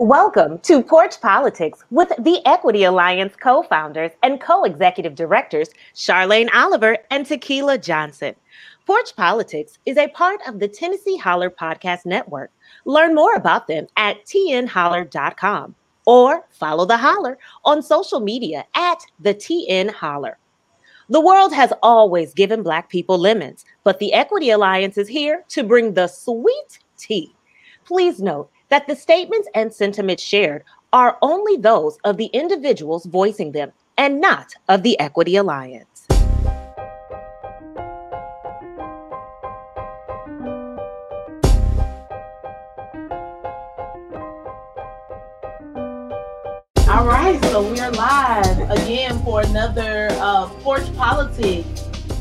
Welcome to Porch Politics with the Equity Alliance co founders and co executive directors, Charlane Oliver and Tequila Johnson. Porch Politics is a part of the Tennessee Holler Podcast Network. Learn more about them at tnholler.com or follow the Holler on social media at the TN Holler. The world has always given Black people lemons, but the Equity Alliance is here to bring the sweet tea. Please note, that the statements and sentiments shared are only those of the individuals voicing them and not of the Equity Alliance. All right, so we're live again for another uh, Porch Politics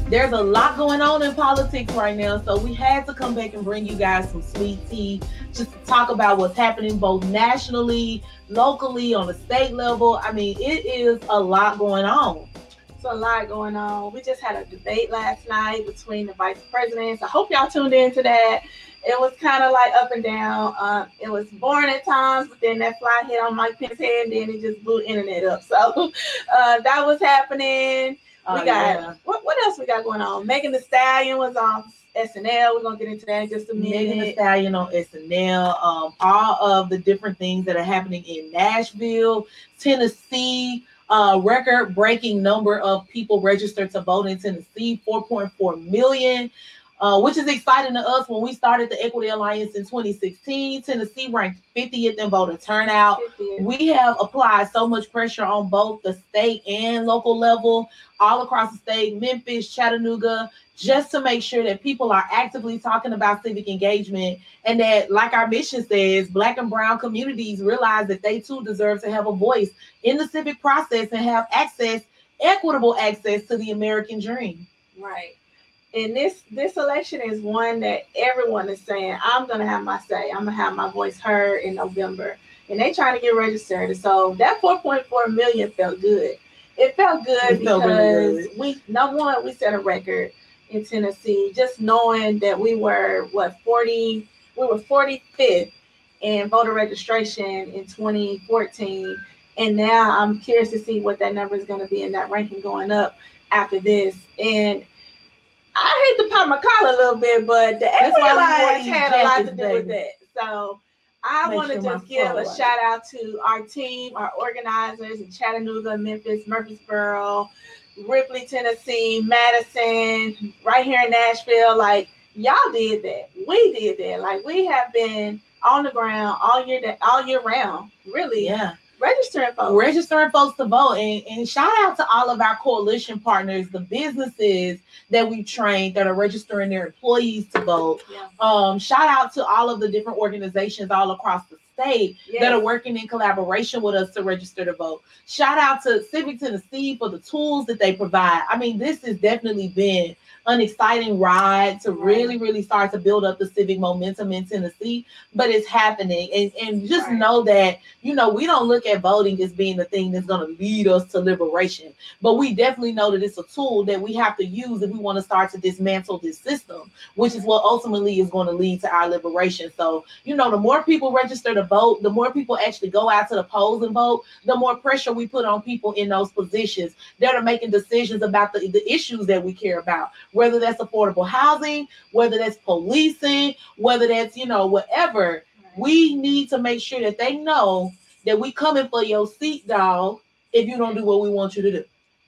there's a lot going on in politics right now. So we had to come back and bring you guys some sweet tea just to talk about what's happening both nationally, locally, on the state level. I mean, it is a lot going on. It's a lot going on. We just had a debate last night between the vice presidents. I hope y'all tuned in to that. It was kind of like up and down. Um, it was boring at times, but then that fly hit on Mike Pence's head, and then it just blew internet up. So uh, that was happening. We oh, got yeah. what, what else we got going on? Megan Thee Stallion was on SNL. We're gonna get into that in just a minute. Megan Thee Stallion on SNL. Um, all of the different things that are happening in Nashville, Tennessee. Uh, record breaking number of people registered to vote in Tennessee, 4.4 million. Uh, which is exciting to us when we started the Equity Alliance in 2016. Tennessee ranked 50th in voter turnout. 50th. We have applied so much pressure on both the state and local level, all across the state, Memphis, Chattanooga, just to make sure that people are actively talking about civic engagement and that, like our mission says, Black and Brown communities realize that they too deserve to have a voice in the civic process and have access, equitable access to the American dream. Right and this this election is one that everyone is saying i'm going to have my say i'm going to have my voice heard in november. And they trying to get registered. So that 4.4 million felt good. It felt good it because felt really good. we number one we set a record in tennessee just knowing that we were what 40 we were 45th in voter registration in 2014 and now i'm curious to see what that number is going to be in that ranking going up after this. And I hate to pop my collar a little bit, but the Equity Alliance had a lot to do baby. with that. So I want to just give a shout out to our team, our organizers in Chattanooga, Memphis, Murfreesboro, Ripley, Tennessee, Madison, right here in Nashville. Like y'all did that. We did that. Like we have been on the ground all year all year round. Really. Yeah registering folks. Registering folks to vote. And, and shout out to all of our coalition partners, the businesses that we've trained that are registering their employees to vote. Yeah. Um, shout out to all of the different organizations all across the state yes. that are working in collaboration with us to register to vote. Shout out to Civic Tennessee for the tools that they provide. I mean, this has definitely been an exciting ride to really, really start to build up the civic momentum in Tennessee, but it's happening. And, and just right. know that, you know, we don't look at voting as being the thing that's going to lead us to liberation, but we definitely know that it's a tool that we have to use if we want to start to dismantle this system, which is what ultimately is going to lead to our liberation. So, you know, the more people register to vote, the more people actually go out to the polls and vote, the more pressure we put on people in those positions that are making decisions about the, the issues that we care about whether that's affordable housing, whether that's policing, whether that's, you know, whatever. We need to make sure that they know that we coming for your seat, dog, if you don't do what we want you to do.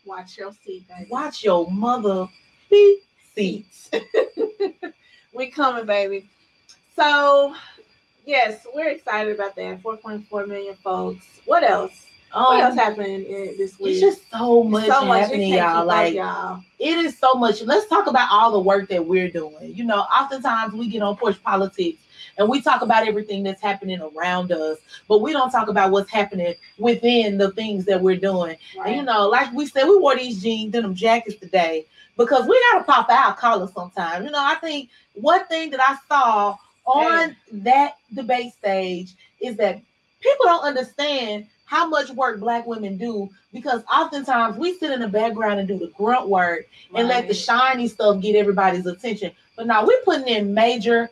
Watch your seat, baby. Watch your mother feet seats. we coming, baby. So, yes, we're excited about that. 4.4 million folks. What else? Um, what else happened this week? It's just so much so happening, much y'all. Like y'all. it is so much. Let's talk about all the work that we're doing. You know, oftentimes we get on Porch Politics and we talk about everything that's happening around us, but we don't talk about what's happening within the things that we're doing. Right. And you know, like we said, we wore these jeans, denim jackets today because we gotta pop out collar sometimes. You know, I think one thing that I saw on hey. that debate stage is that people don't understand how much work black women do because oftentimes we sit in the background and do the grunt work right. and let the shiny stuff get everybody's attention. But now we're putting in major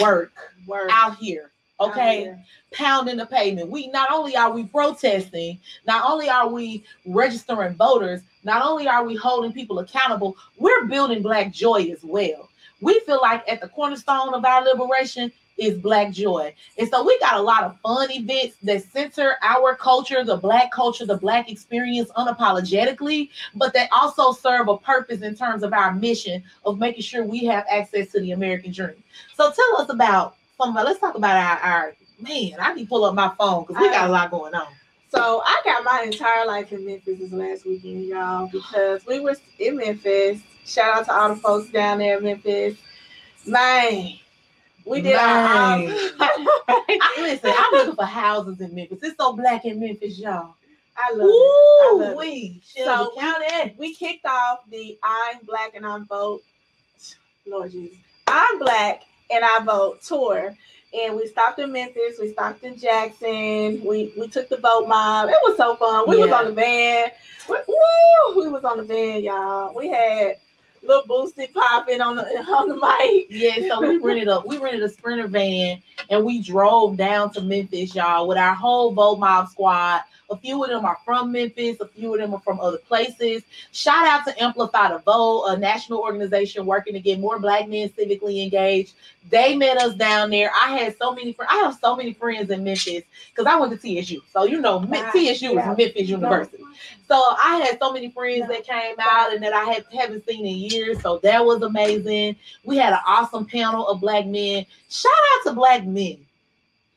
work, work. out here Okay. Oh, yeah. pounding the pavement. We not only are we protesting, not only are we registering voters, not only are we holding people accountable, we're building black joy as well. We feel like at the cornerstone of our liberation is black joy. And so we got a lot of fun events that center our culture, the black culture, the black experience unapologetically, but that also serve a purpose in terms of our mission of making sure we have access to the American dream. So tell us about some of let's talk about our, our man. I need to pull up my phone because we got a uh, lot going on. So I got my entire life in Memphis this last weekend, y'all, because we were in Memphis. Shout out to all the folks down there in Memphis. Man, we did our Man. I, listen, I'm looking for houses in Memphis. It's so black in Memphis, y'all. I love it. I Ooh, love it. we So Shelby County. we kicked off the I'm Black and I Vote, Lord Jesus, I'm Black and I Vote tour. And we stopped in Memphis, we stopped in Jackson, we we took the vote mob. It was so fun. We was on the van. We, woo, we was on the van, y'all. We had little boosted popping on the on the mic. Yeah, so we rented a we rented a sprinter van and we drove down to Memphis, y'all, with our whole Vote Mob squad. A few of them are from Memphis, a few of them are from other places. Shout out to Amplify the Vote, a national organization working to get more black men civically engaged. They met us down there. I had so many friends. I have so many friends in Memphis because I went to TSU. So you know, Right. TSU is Memphis University. So I had so many friends that came out and that I had, haven't seen in years. So that was amazing. We had an awesome panel of black men. Shout out to black men.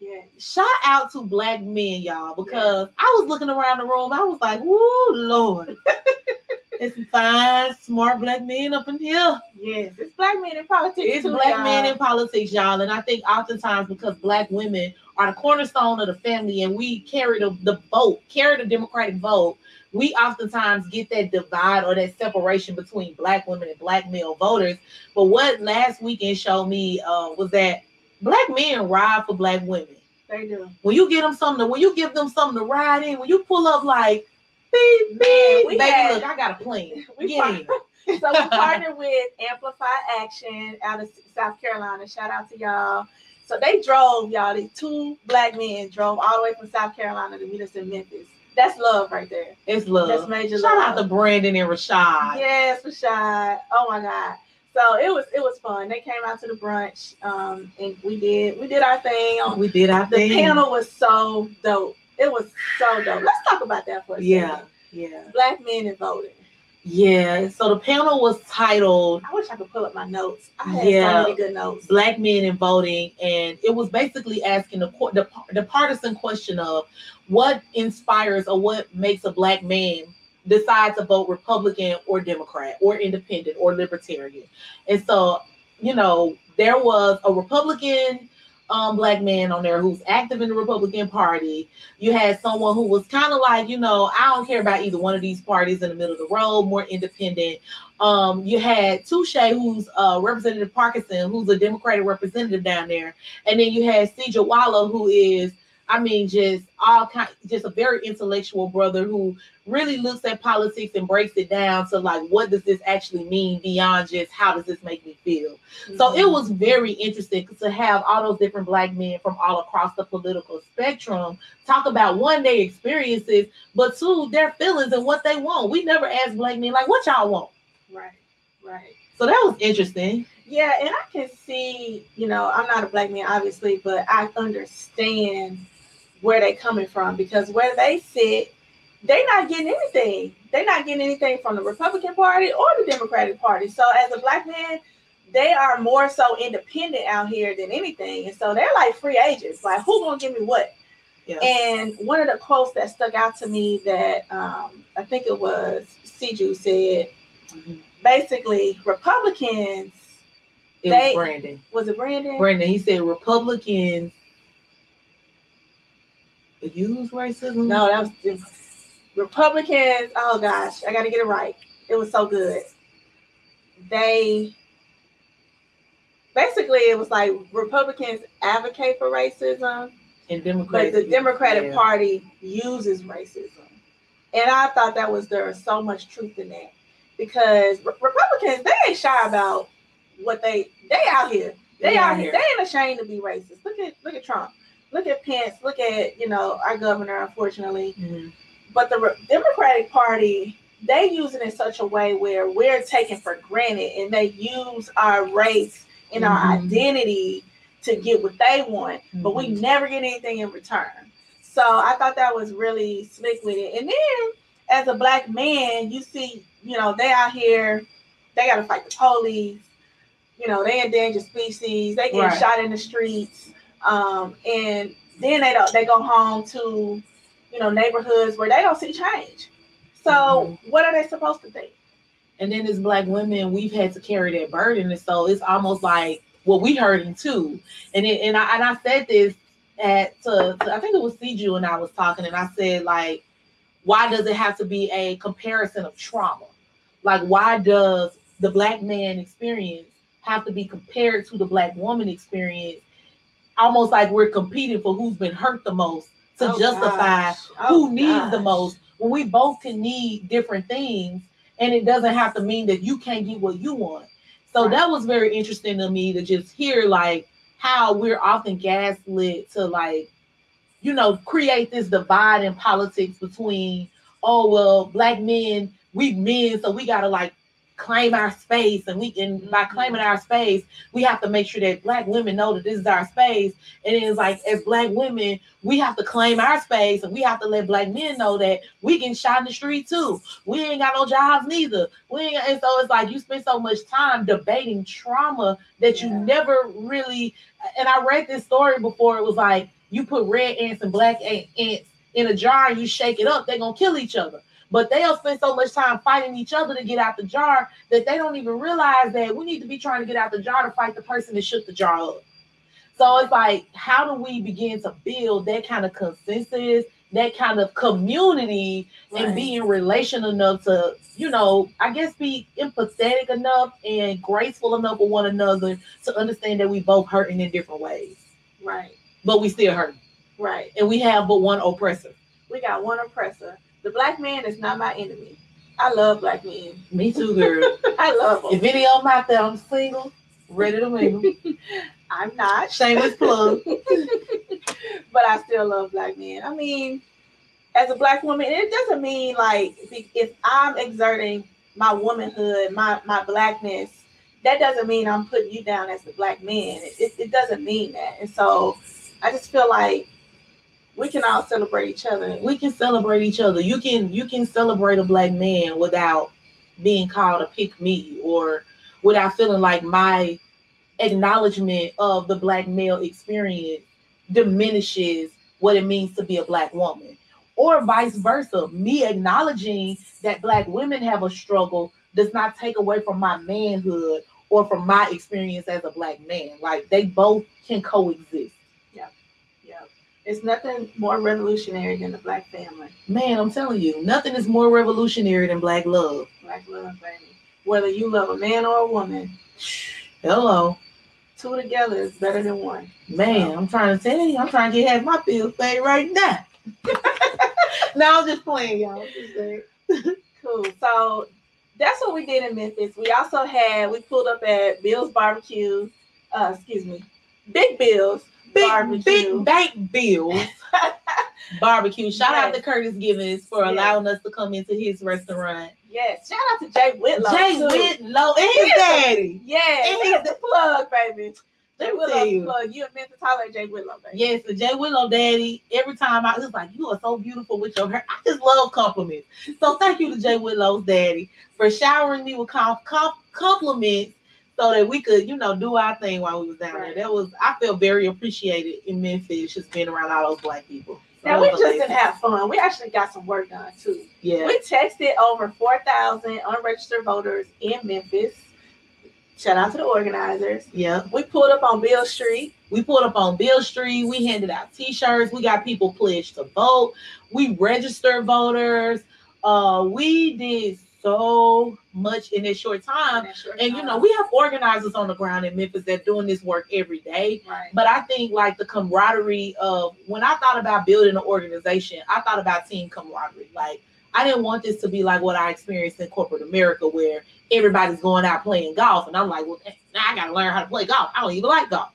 Yeah. Shout out to black men, y'all, because I was looking around the room. I was like, "Woo, Lord, it's fine, smart black men up in here." Yes. It's black men in politics. It's too, black y'all. men in politics, y'all, and I think oftentimes because black women are the cornerstone of the family, and we carry the, the vote, carry the Democratic vote. We oftentimes get that divide or that separation between black women and black male voters. But what last weekend showed me uh, was that black men ride for black women. They do. When you get them something, to, when you give them something to ride in, when you pull up like, beep, beep, baby, had- look, I got a plan. We Get part- in. so we partnered with Amplify Action out of South Carolina. Shout out to y'all. So they drove, y'all. These two black men drove all the way from South Carolina to meet us in Memphis. That's love right there. It's love. That's major Shout love. out to Brandon and Rashad. Yes, Rashad. Oh my God. So it was it was fun. They came out to the brunch, um, and we did we did our thing. We did our the thing. panel was so dope. It was so dope. Let's talk about that for a Yeah, second. yeah, yeah. Black men in voting. yeah. So the panel was titled I wish I could pull up my notes. I had Yeah. so many good notes. "Black Men in Voting," and it was basically asking the the, the partisan question of what inspires or what makes a black man decide to vote Republican or Democrat or Independent or Libertarian. And so, you know, there was a Republican um, black man on there who's active in the Republican Party. You had someone who was kind of like, you know, I don't care about either one of these parties in the middle of the road, more independent. Um, you had Touche, who's uh, Representative Parkinson, who's a Democratic representative down there, and then you had Cedric Waller, who is, I mean, just all kind, just a very intellectual brother who really looks at politics and breaks it down to like, what does this actually mean beyond just how does this make me feel? So it mm-hmm. was very interesting to have all those different black men from all across the political spectrum talk about one their experiences, but two their feelings and what they want. We never asked black men like, "What y'all want?" right, right. So that was interesting. Yeah, and I can see, you know, I'm not a black man, obviously, but I understand where they coming from because where they sit, they're not getting anything. They're not getting anything from the Republican Party or the Democratic Party. So as a black man, they are more so independent out here than anything. And so they're like free agents. Like who gonna give me what? Yeah. And one of the quotes that stuck out to me that um, I think it was Siju said, basically Republicans It They- was Brandon. was it Brandon? Brandon, he said Republicans use racism. No, that was Republicans. Oh gosh, I got to get it right. It was so good. They basically it was like Republicans advocate for racism, and Democrats, but the Democratic yeah. Party uses racism, and I thought that was there was so much truth in that because Re- Republicans they ain't shy about what they they out here. They, They out out here. here. They ain't ashamed to be racist. Look at look at Trump. Look at Pence, look at you know our governor, unfortunately. Mm-hmm. But the Re- Democratic Party, they use it in such a way where we're taken for granted, and they use our race and our Mhm. identity to get what they want, but we Mhm. never get anything in return. So I thought that was really slick with it. And then as a black man, you see, you know, they out here, they got to fight the police. You know, they endangered species. They get Right. shot in the streets, um, and then they don't. They go home to, you know, neighborhoods where they don't see change. So Mhm. what are they supposed to think? And then as black women, we've had to carry that burden, and so it's almost like well, we hurting too. And it, and I and I said this at to, to- I think it was CJU and I was talking, and I said like, why does it have to be a comparison of trauma? Like, why does the black man experience have to be compared to the black woman experience? Almost like we're competing for who's been hurt the most to Oh, justify gosh. Oh, who needs the most when we both can need different things and it doesn't have to mean that you can't get what you want so Right. that was very interesting to me to just hear like how we're often gaslit to like you know create this divide in politics between oh well black men we men so we gotta like claim our space and we can by Mhm. claiming our space we have to make sure that black women know that this is our space and it's like as black women we have to claim our space and we have to let black men know that we can shot in the street too we ain't got no jobs neither we ain't, and so it's like you spend so much time debating trauma that you Yeah. never really and i read this story before it was like you put red ants and black ants in a jar and you shake it up they're gonna kill each other but they'll spend so much time fighting each other to get out the jar that they don't even realize that we need to be trying to get out the jar to fight the person that shook the jar up. So it's like, how do we begin to build that kind of consensus, that kind of community, and Right. being relational enough to, you know, I guess be empathetic enough and graceful enough with one another to understand that we both hurting in different ways, Right, but we still hurting, right. and we have but one oppressor. We got one oppressor. The black man is not my enemy. I love black men. Me too, girl. I love them. if any of them out there, I'm single, ready to mingle. I'm not, Shameless plug. but I still love black men. I mean, as a black woman, it doesn't mean like if I'm exerting my womanhood, my my blackness, that doesn't mean I'm putting you down as the black man. It, it, it doesn't mean that. And so I just feel like we can all celebrate each other. we can celebrate each other. You can you can celebrate a black man without being called a pick me or without feeling like my acknowledgement of the black male experience diminishes what it means to be a black woman. Or vice versa. Me acknowledging that black women have a struggle does not take away from my manhood or from my experience as a black man. Like they both can coexist. It's nothing more revolutionary than the black family. Man, I'm telling you, nothing is more revolutionary than black love. Black love, baby. Whether you love a man or a woman, Hello. two together is better than one. Man, I'm trying to tell you, I'm trying to get half my bills paid right now. no, I'm just playing, y'all. Just. Cool. So that's what we did in Memphis. We also had we pulled up at Bill's Barbecue. Uh, excuse me, Big Bill's Big, Barbecue. big bank bills. Barbecue. Shout out to Curtis Givens for Yes. allowing us to come into his restaurant. Yes. Shout out to Jay Whitlow. Jay too. Whitlow and his He is a- daddy. Yeah, And he's the plug, baby. Jay Whitlow you. plug. You in Memphis, Tyler Jay Whitlow, baby. Yes, the Jay Whitlow daddy. Every time I was like, you are so beautiful with your hair. I just love compliments. So thank you to Jay Whitlow's daddy for showering me with com- com- compliments so that we could, you know, do our thing while we was down Right. there. That was I felt very appreciated in Memphis, just being around all those black people. So Now we just amazing. didn't have fun. We actually got some work done too. yeah. We texted over 4,000 unregistered voters in Memphis. Shout out to the organizers. Yeah. We pulled up on Beale Street. We pulled up on Beale Street. We handed out T-shirts. We got people pledged to vote. We registered voters. Uh, we did so much in this short time. And you know, we have organizers on the ground in Memphis that are doing this work every day. right. But I think like the camaraderie of when I thought about building an organization, I thought about team camaraderie. Like I didn't want this to be like what I experienced in corporate America, where everybody's going out playing golf, and I'm like, well, now I got to learn how to play golf. I don't even like golf.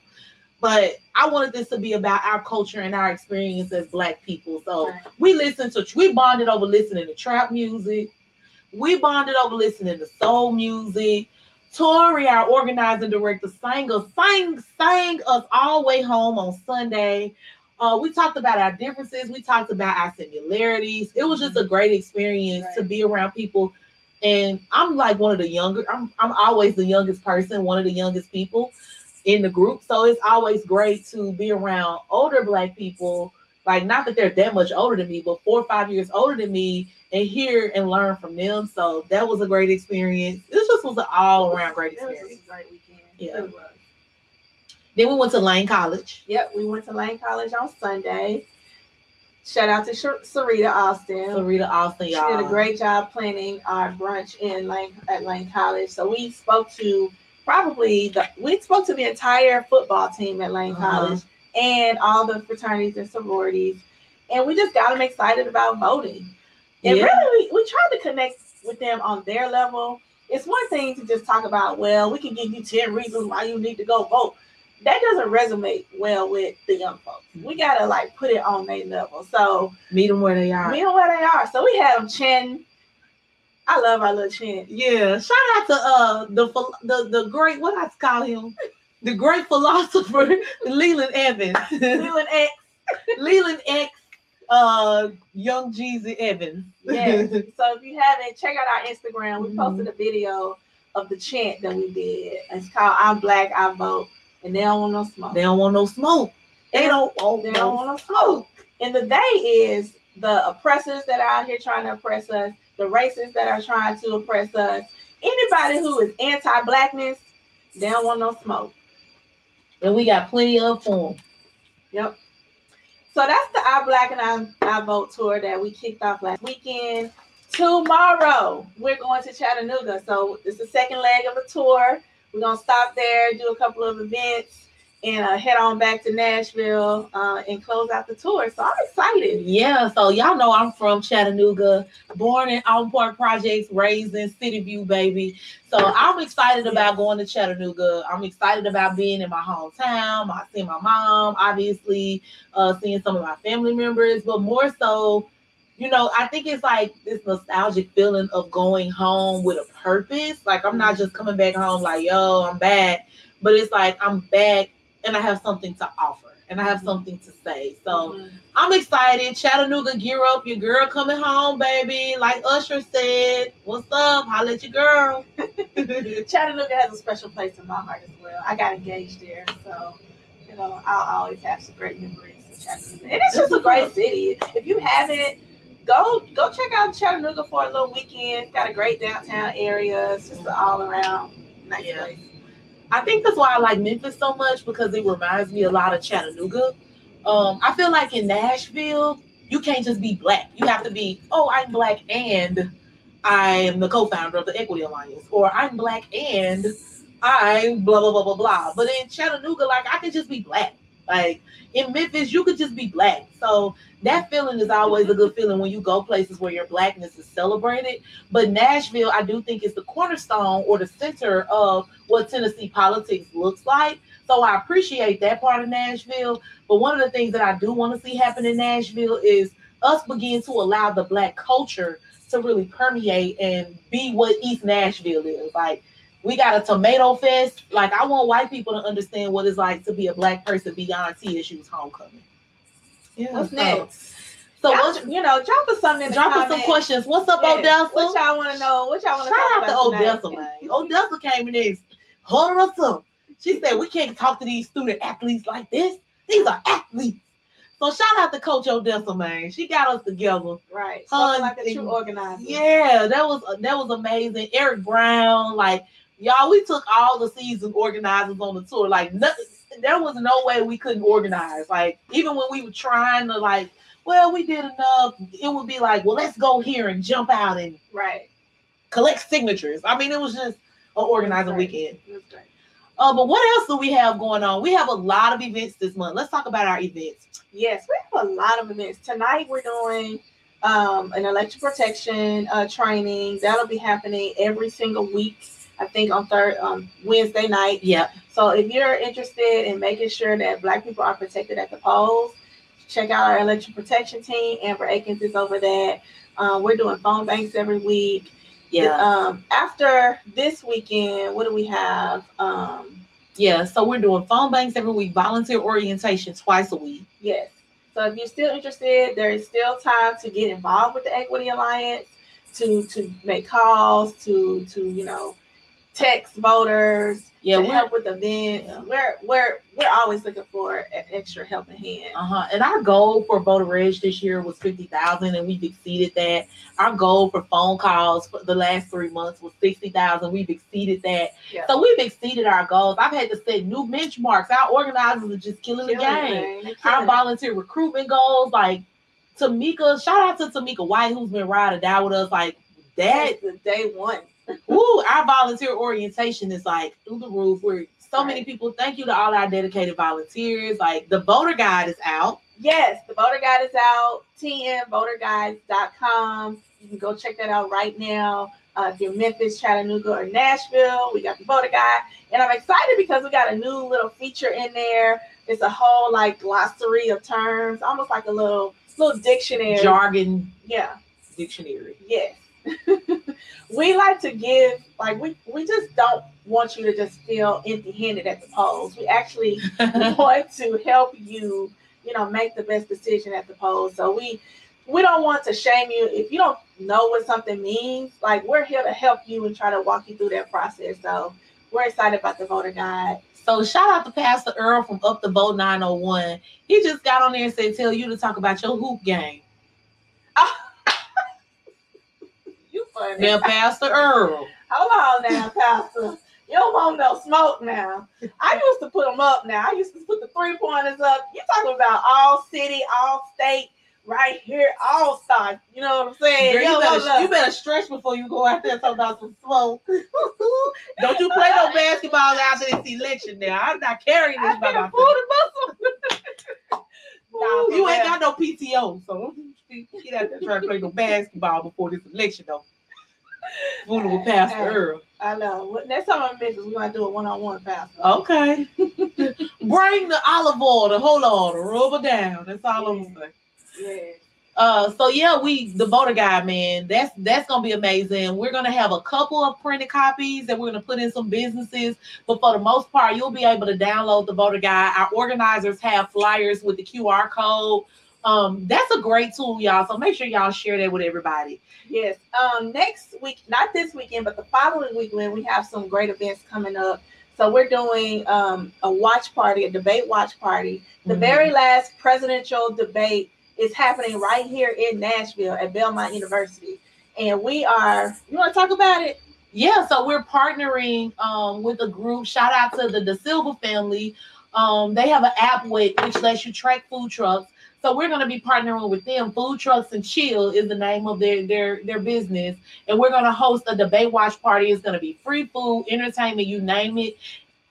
but I wanted this to be about our culture and our experience as Black people. So Right. we listened to, we bonded over listening to trap music. We bonded over listening to soul music. Tori, our organizing director, sang us, sang, sang us all the way home on Sunday. Uh, we talked about our differences. We talked about our similarities. It was just a great experience to be around people. And I'm like one of the younger. I'm I'm always the youngest person, one of the youngest people in the group. So it's always great to be around older black people. Like not that they're that much older than me, but four or five years older than me, and hear and learn from them. So that was a great experience. This just was an all around great experience. a great weekend. Yeah. Then we went to Lane College. Yep, we went to Lane College on Sunday. Shout out to Sarita Austin. Sarita Austin, y'all. She did a great job planning our brunch in Lane at Lane College. So we spoke to probably the we spoke to the entire football team at Lane Uh-huh. College and all the fraternities and sororities, and we just got them excited about voting. And Yeah. really, we, we tried to connect with them on their level. It's one thing to just talk about, well, we can give you 10 reasons why you need to go vote. That doesn't resonate well with the young folks. We gotta like put it on their level. So Meet them where they are. Meet them where they are. So we had them chanting. I love our little chant. Yeah, shout out to uh the the the great what I call him, the great philosopher Leland Evans, Leland X. Leland X, uh, Young Jeezy Evans. Yes. so if you haven't, check out our Instagram. We Mhm. posted a video of the chant that we did. It's called I'm Black, I Vote. And they don't want no smoke. they don't want no smoke. They don't want They no don't want no smoke. And the day is the oppressors that are out here trying to oppress us, the racists that are trying to oppress us, anybody who is anti-blackness, they don't want no smoke. And we got plenty of them. Yep. So that's the I Black and I, I Vote tour that we kicked off last weekend. Tomorrow, we're going to Chattanooga. So it's the second leg of the tour. We're going to stop there, do a couple of events, and uh, head on back to Nashville uh, and close out the tour. So I'm excited. Yeah, so y'all know I'm from Chattanooga, born in Alton Park Projects, raised in City View, baby. So I'm excited about going to Chattanooga. I'm excited about being in my hometown. I see my mom, obviously, uh, seeing some of my family members, but more so, you know, I think it's like this nostalgic feeling of going home with a purpose. Like I'm not just coming back home like, yo, I'm back, but it's like I'm back and I have something to offer and I have mm-hmm. something to say. So mm-hmm. I'm excited. Chattanooga, gear up. Your girl coming home, baby. Like Usher said, what's up? Holla at your girl. Chattanooga has a special place in my heart as well. I got engaged there, so you know I'll always have some great memories in Chattanooga. And it's just a great city. If you haven't, go go check out Chattanooga for a little weekend. Got a great downtown area. It's just an all around nice Yeah. place. I think that's why I like Memphis so much because it reminds me a lot of Chattanooga. Um, I feel like in Nashville, you can't just be black. You have to be, oh, I'm black and I'm the co-founder of the Equity Alliance, or I'm black and I'm blah blah blah blah blah. But in Chattanooga, like I could just be black. Like in Memphis, you could just be black. So that feeling is always a good feeling when you go places where your blackness is celebrated. But Nashville, I do think is the cornerstone or the center of what Tennessee politics looks like. So I appreciate that part of Nashville. But one of the things that I do want to see happen in Nashville is us begin to allow the black culture to really permeate and be what East Nashville is. Like we got a tomato fest. Like I want white people to understand what it's like to be a black person beyond TSU's homecoming. Yeah. What's so- next? So Y'all, you know, drop us something drop us some questions. What's up, Yeah. Odessa? What y'all want to know? What y'all want to Shout out to about Odessa, man. Odessa came in holding us up. She said, We can't talk to these student athletes like this. These are athletes. So shout out to Coach Odessa, man. She got us together. Right. Something like a true organizer. Yeah, that was that was amazing. Eric Brown, like y'all, we took all the season organizers on the tour. Like nothing, there was no way we couldn't organize. Like even when we were trying to like, well, we did enough. It would be like, well, let's go here and jump out and Right. collect signatures. I mean, it was just an organizing Right. weekend. Uh, but what else do we have going on? We have a lot of events this month. Let's talk about our events. Yes, we have a lot of events. Tonight we're doing um, an election protection uh, training. That'll be happening every single week. I think on third um, Wednesday night. Yeah. So if you're interested in making sure that Black people are protected at the polls, check out our election protection team. Amber Akins is over that. Um, we're doing phone banks every week. Yeah. Um, after this weekend, what do we have? Um, Yeah. So we're doing phone banks every week, volunteer orientation twice a week. yes. So if you're still interested, there is still time to get involved with the Equity Alliance, to to make calls, to to you know, text voters, Yeah. We're, help with events. Yeah. We're we're we're always looking for an extra helping hand. uh-huh. And our goal for voter reg this year was 50,000 and we've exceeded that. Our goal for phone calls for the last three months was 60,000. We've exceeded that. Yeah. So we've exceeded our goals. I've had to set new benchmarks. Our organizers are just killing the Killing it, game. our volunteer recruitment goals, like Tamika, shout out to Tamika White, who's been ride or die with us. Like that, the day one. Woo, our volunteer orientation is like through the roof. We're so many people. Thank you to all our dedicated volunteers. Like the voter guide is out. Yes, the voter guide is out. tnvoterguides.com. You can go check that out right now. Uh, if you're Memphis, Chattanooga, or Nashville, we got the voter guide. And I'm excited because we got a new little feature in there. It's a whole like glossary of terms, almost like a little little dictionary. Jargon Yeah. dictionary. Yes. we like to give like we we just don't want you to just feel empty-handed at the polls. We actually want to help you, you know, make the best decision at the polls. So we we don't want to shame you if you don't know what something means. Like we're here to help you and try to walk you through that process. So we're excited about the voter guide. So shout out to Pastor Earl from Up the Vote 901. He just got on there and said, tell you to talk about your hoop game. You funny. Now, Pastor Earl. Hold on now, Pastor. You don't want no smoke now. I used to put them up now. I used to put the three pointers up. You're talking about all city, all state, right here, all star. You know what I'm saying? Girl, you, better, you better stretch before you go out there and talk about some smoke. Don't you play no basketball after this election now. I'm not carrying this I by myself. fool to muscle. Nah, you ain't got no PTO, so don't get out there trying to play no basketball before this election, though. Pastor. Earl. I know. Next time I'm in Memphis, we're gonna do a one-on-one, Pastor. Okay. Bring the olive oil to hold on, to rub it down. That's all I'm Yeah. saying. Yeah. Uh, so yeah, we the voter guide, man. That's that's gonna be amazing. We're gonna have a couple of printed copies that we're gonna put in some businesses, but for the most part, you'll be able to download the voter guide. Our organizers have flyers with the QR code. Um, that's a great tool, y'all. So make sure y'all share that with everybody. Yes. Um, next week, not this weekend, but the following weekend, we have some great events coming up. So we're doing um, a watch party, a debate watch party. The Mhm. very last presidential debate is happening right here in Nashville at Belmont University. And we are, you want to talk about it? Yeah, so we're partnering um, with a group. Shout out to the De Silva family. Um, they have an app with, which lets you track food trucks. So we're going to be partnering with them. Food Trucks and Chill is the name of their their their business, and we're going to host a debate watch party. It's going to be free food, entertainment, you name it.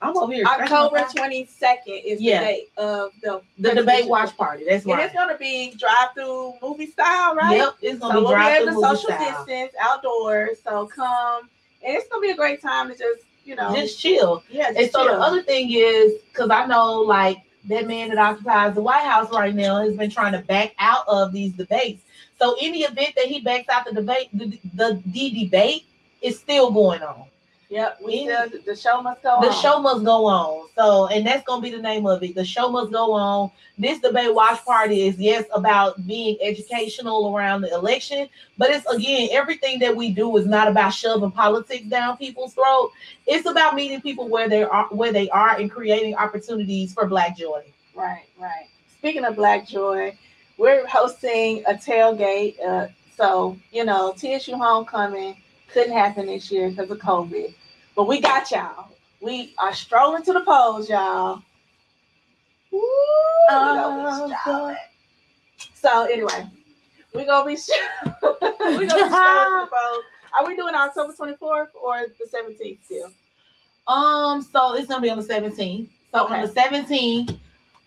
I'm over here. October 22nd is Yeah. the date of the, the debate watch party. That's And right. it's going to be drive-through movie style, right? Yep, it's going to we'll be drive through to movie social style. distance outdoors. So come, and it's gonna be a great time to just, you know, Just chill. yeah. Just And so the other thing is, because I know like that man that occupies the White House right now has been trying to back out of these debates. So any event that he backs out the debate, the the, the debate is still going on. Yep, we still the show must go The on. The show must go on. So, and that's gonna be the name of it. The show must go on. This debate watch party is yes about being educational around the election, but it's again everything that we do is not about shoving politics down people's throat. It's about meeting people where they are, where they are, and creating opportunities for Black joy. Right, right. Speaking of Black Joy, we're hosting a tailgate. Uh, so you know, TSU homecoming couldn't happen this year because of COVID, but we got y'all. We are strolling to the polls, y'all. We gonna. So anyway, we gonna be we gonna be strolling to the polls. Are we doing October twenty fourth or the seventeenth still? Um, so it's gonna be on the 17th. So Okay. on the 17th,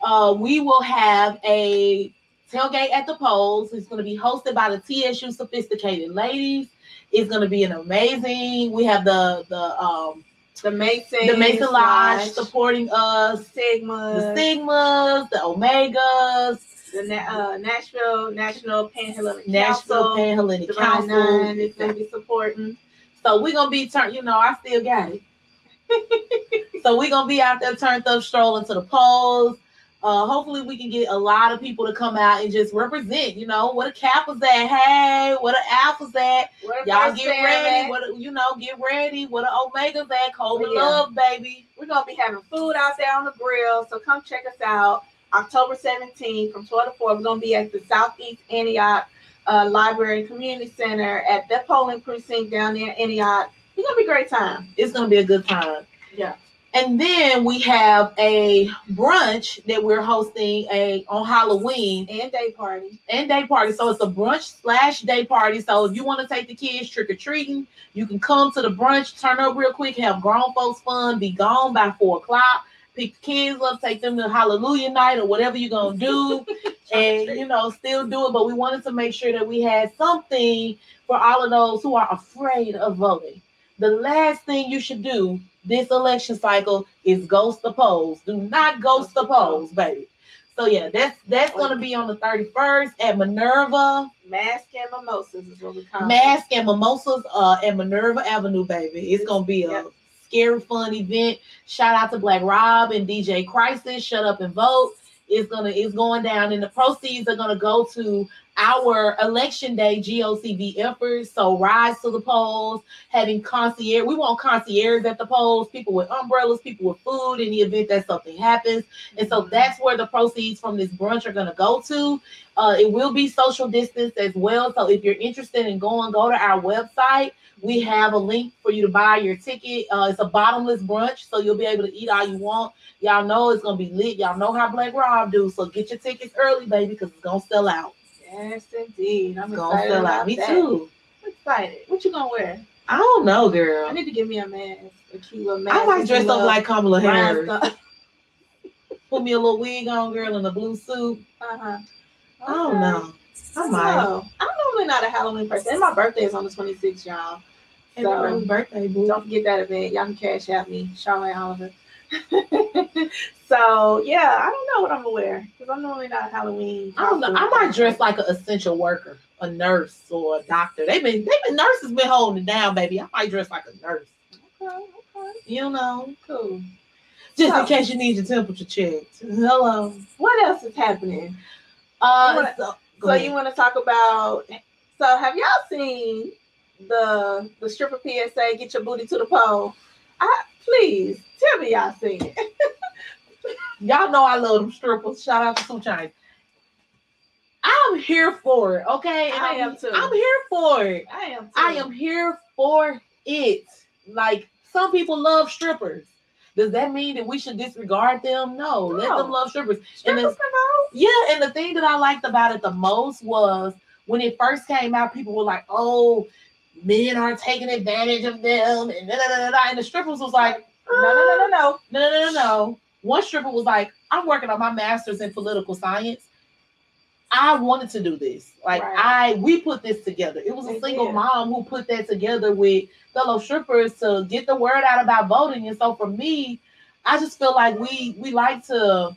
uh, we will have a tailgate at the polls. It's gonna be hosted by the TSU Sophisticated Ladies. It's gonna be an amazing. We have the the um The Mason, the Mason Lodge supporting us, Sigma, the Sigmas, the Omegas, the Na- uh, Nashville National Panhellenic Nashville Council, Panhellenic Council. Nine is gonna be supporting. So we're gonna be turned, you know, I still got it. so we're gonna be out there turned up, strolling to the polls. Uh, hopefully we can get a lot of people to come out and just represent, you know, what a cap was that? hey, what a alpha's at, What y'all get ready, at? what a, you know, get ready, what a omega's at, cold Yeah. love, baby. We're gonna be having food out there on the grill, so come check us out. October 17th from 12 to 4. We're gonna be at the Southeast Antioch uh, Library and Community Center at the polling precinct down there in Antioch. It's gonna be a great time. It's gonna be a good time. Yeah. And then we have a brunch that we're hosting a on Halloween And day party. and day party. So it's a brunch slash day party. So if you want to take the kids trick or treating, you can come to the brunch, turn up real quick, have grown folks fun, be gone by four o'clock. Pick the kids up, take them to Hallelujah night or whatever you're gonna do, and you know still do it. But we wanted to make sure that we had something for all of those who are afraid of voting. The last thing you should do this election cycle is ghost the polls. Do not ghost the polls, baby. So yeah, that's that's gonna be on the 31st at Minerva Mask and mimosas is what we call it. Mask and Mimosas uh at Minerva Avenue, baby. It's gonna be a Yep. scary fun event. Shout out to Black Rob and DJ Crisis. Shut up and vote. It's gonna it's going down, and the proceeds are gonna go to our election day GOTV efforts. So rise to the polls, having concierge. We want concierge at the polls, people with umbrellas, people with food in the event that something happens. And so that's where the proceeds from this brunch are gonna go to. Uh, it will be social distance as well. So if you're interested in going, go to our website. We have a link for you to buy your ticket. Uh, it's a bottomless brunch, so you'll be able to eat all you want. Y'all know it's gonna be lit. Y'all know how Black Rob do. So get your tickets early, baby, because it's gonna sell out. Yes, indeed. I'm It's gonna sell out. Me that. too. I'm excited. What you gonna wear? I don't know, girl. I need to give me a mask, a cute little mask. I might dress up like Kamala Harris. Put me a little wig on, girl, and a blue suit. Uh-huh. I don't know. I might. know. I'm normally not a Halloween person. And my birthday is on the 26th, y'all. So- early birthday, boo. Don't forget that event. Y'all can cash out me, Charlotte Oliver. so yeah, I don't know what I'm gonna wear because I'm normally not Halloween. I don't know. I might dress like an essential worker, a nurse or a doctor. They've been, they've been nurses been holding it down, baby. I might dress like a nurse. Okay, okay, You know, cool. just So- in case you need your temperature checked. Hello. What else is happening? Uh, You wanna- so, So you want to talk about? So have y'all seen the the stripper PSA? Get your booty to the pole. I please tell me y'all seen it. Y'all know I love them strippers. Shout out to Two. I'm here for it, okay? I I'm, too. I'm here for it. I am. Too. I am here for it. Like some people love strippers. Does that mean that we should disregard them? No, let them love strippers. Strippers and vote. Yeah, and the thing that I liked about it the most was when it first came out, people were like, "Oh, men are taking advantage of them," and da, da, da, da, and the strippers was like, No, no, no, no, no. no, no, no. One stripper was like, I'm working on my master's in political science. I wanted to do this. Like Right. I we put this together. It was a single did. mom who put that together with fellow strippers to get the word out about voting. And so for me, I just feel like we we like to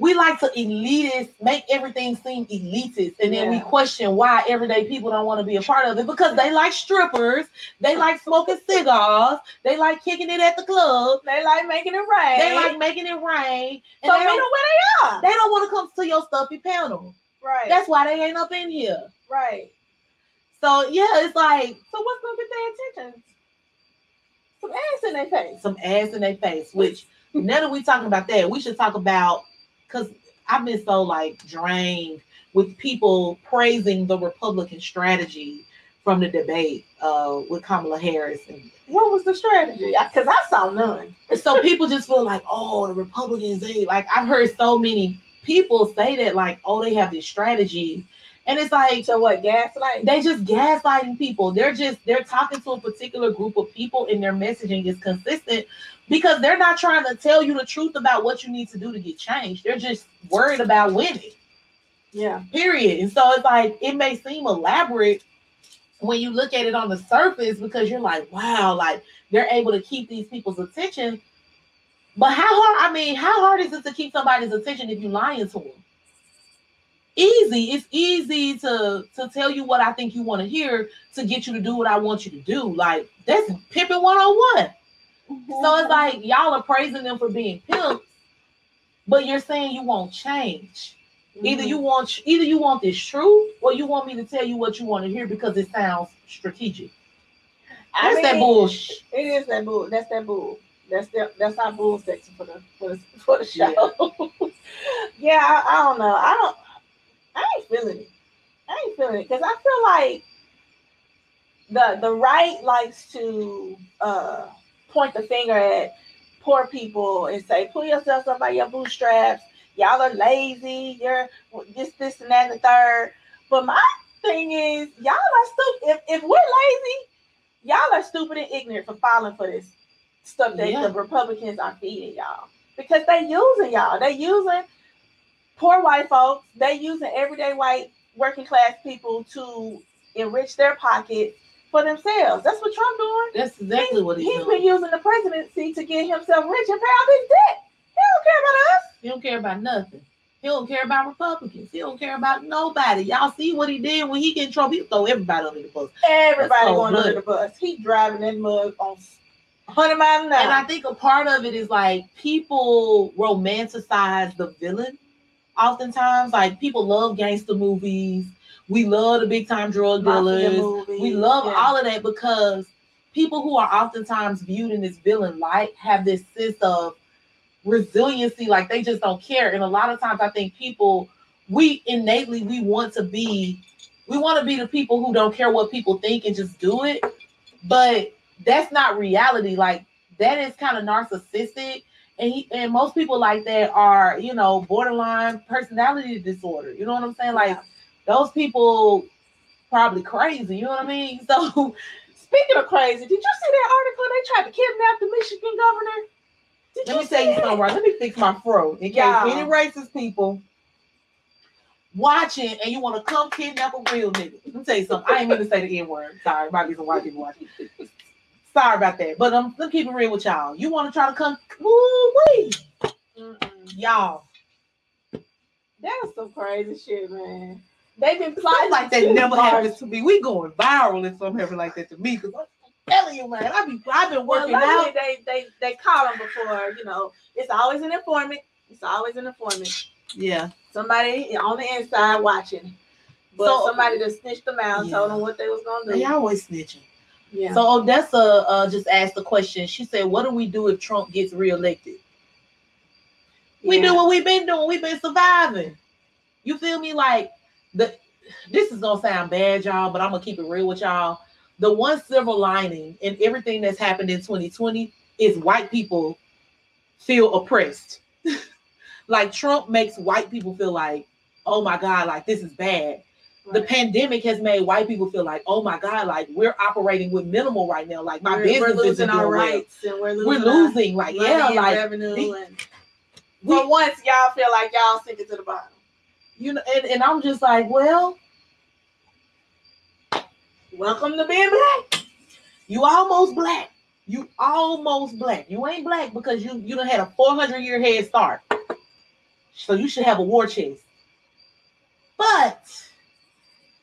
we like to elitist, make everything seem elitist, and then we question why everyday people don't want to be a part of it because they like strippers, they like smoking cigars, they like kicking it at the club, They like making it rain. they like making it rain, and so they, meet them where they are. they don't want to come to your stuffy panel. right. That's why they ain't up in here. right. So yeah, it's like So what's gonna get their attention? Some ass in their face. some ass in their face. Which now that we talking about that, we should talk about because I've been so like drained with people praising the Republican strategy from the debate uh, with Kamala Harris and What was the strategy? Because I saw none. So people just feel like, oh, the Republicans, they like I've heard so many people say that, like, oh, they have this strategy. And it's like So what? Gaslight. they just gaslighting people. They're just they're talking to a particular group of people and their messaging is consistent because they're not trying to tell you the truth about what you need to do to get changed. They're just worried about winning. Yeah. Period. And so it's like it may seem elaborate when you look at it on the surface, because you're like, wow, like they're able to keep these people's attention. But how hard? I mean, how hard is it to keep somebody's attention if you're lying to them? Easy. It's easy to to tell you what I think you want to hear to get you to do what I want you to do. Like that's pimping one on one. So it's like y'all are praising them for being pimps, but you're saying you won't change. Either you mm-hmm. want either you want this truth or you want me to tell you what you want to hear because it sounds strategic. I That's that mean, bullshit. It is that bull. That's that bull. That's the that's our bull section for the for the for the show. Yeah, I, I don't know. I don't. I ain't feeling it. I ain't feeling it because I feel like the the right likes to uh point the finger at poor people and say, pull yourselves up by your bootstraps. Y'all are lazy. You're this, this, and that, and the third. But my thing is, y'all are stupid. If, if we're lazy, y'all are stupid and ignorant for falling for this stuff that Yeah. the Republicans are feeding y'all because they using y'all. They using poor white folks. They using everyday white working class people to enrich their pockets for themselves. That's what Trump doing. That's exactly what he's He's doing. been using the presidency to get himself rich and pay off his debt. He don't care about us. He don't care about nothing. He don't care about Republicans. He don't care about nobody. Y'all see what he did when he get in trouble? He throw everybody under the bus. Everybody going under the bus. He driving that mug on 100 miles an hour. And I think a part of it is like people romanticize the villain. Oftentimes, like people love gangster movies. We love the big time drug dealers. movies, We love yeah. all of that because people who are oftentimes viewed in this villain light have this sense of resiliency, like they just don't care. And a lot of times I think people we innately we want to be we want to be the people who don't care what people think and just do it. But that's not reality. Like that is kind of narcissistic. And he, and most people like that are, you know, borderline personality disorder. You know what I'm saying? Like those people probably crazy. You know what I mean? So Speaking of crazy, did you see that article? They tried to kidnap the Michigan governor. Did let me tell you something. Right? Let me fix my throat in case Yeah. any racist people watching and you want to come kidnap a real nigga. Let me tell you something. I ain't mean to say the N word. Sorry, might be some white people watching. Sorry about that. But um, let's keep it real with y'all. You want to try to come? Woo wee, y'all. That was some crazy shit, man. They've been plotting like that never happens to me. We going viral if something happen like that to me. Cause I'm telling you, man, I be I've been working luckily out. they they they caught them before. You know, it's always an informant. It's always an informant. Yeah. Somebody on the inside watching. But So- somebody just snitched them out, Yeah. told them what they was gonna do. They always snitching. Yeah. So Odessa uh, just asked the question. She said, "What do we do if Trump gets reelected?" We do what we've been doing. We've been surviving. You feel me? Like the this is gonna sound bad, y'all, but I'm gonna keep it real with y'all. The one silver lining in everything that's happened in 2020 is white people feel oppressed. like Trump makes white people feel like, oh my God, like this is bad. The pandemic has made white people feel like, oh my God, like we're operating with minimal right now. Like my we're, business we're losing isn't our doing well. rights and we're losing, We're losing. Like, yeah, like revenue we- and we- for once y'all feel like y'all sinking to the bottom. you know, and, and I'm just like, well, Welcome to being black. you almost black. You almost black. You ain't black because you you done had a 400 year head start. So you should have a war chest. But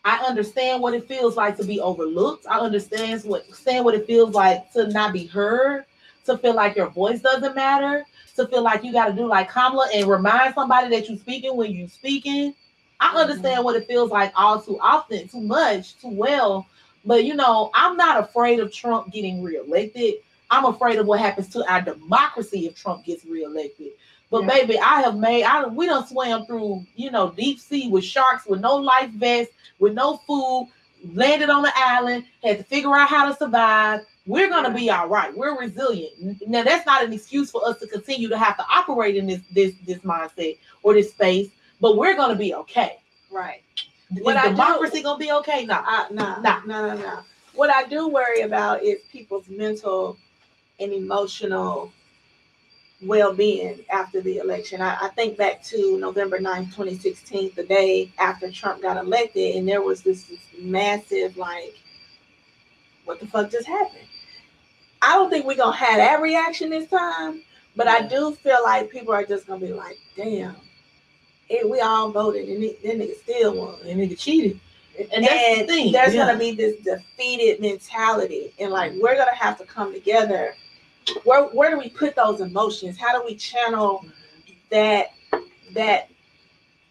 I understand what it feels like to be overlooked. I understand what understand what it feels like to not be heard, to feel like your voice doesn't matter, to feel like you got to do like Kamala and remind somebody that you're speaking when you're speaking. I Mhm. understand what it feels like all too often, too much, too well. But you know, I'm not afraid of Trump getting reelected. I'm afraid of what happens to our democracy if Trump gets reelected. But Yeah. baby, I have made I we don't swam through, you know, deep sea with sharks with no life vest, with no food, landed on the island, had to figure out how to survive. We're gonna be all right. We're resilient. Now that's not an excuse for us to continue to have to operate in this this this mindset or this space, but we're gonna be okay. Right. Is What I do- democracy gonna be okay? No. I, no, Nah. no, no, no. What I do worry about is people's mental and emotional well-being after the election. I, I think back to November 9th, 2016, the day after Trump got elected, and there was this, this massive like what the fuck just happened? I don't think we're gonna have that reaction this time, but I do feel like people are just gonna be like, damn, it, we all voted and it, then nigga still won. And nigga cheated. And, that's the thing. There's yeah. gonna be this defeated mentality, and like we're gonna have to come together. Where where do we put those emotions? How do we channel that that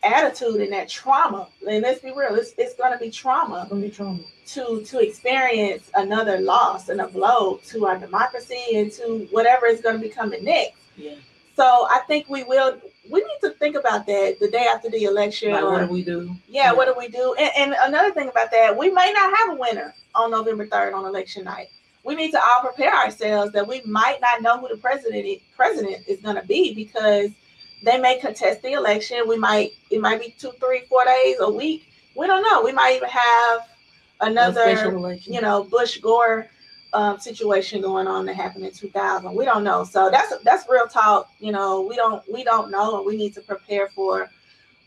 attitude and that trauma? And let's be real, it's, it's gonna be trauma It's gonna be trauma. to to experience another loss and a blow to our democracy and to whatever is going to be coming next. Yeah. So I think we will. We need to think about that the day after the election. Like, what do we do? yeah, what do we do? And, and another thing about that, we may not have a winner on November third on election night. We need to all prepare ourselves that we might not know who the president is, president is going to be because they may contest the election. We might it might be two, three, four days, a week. We don't know. We might even have another you know, Bush Gore um, situation going on that happened in 2000. We don't know. So that's that's real talk. You know, we don't we don't know, and we need to prepare for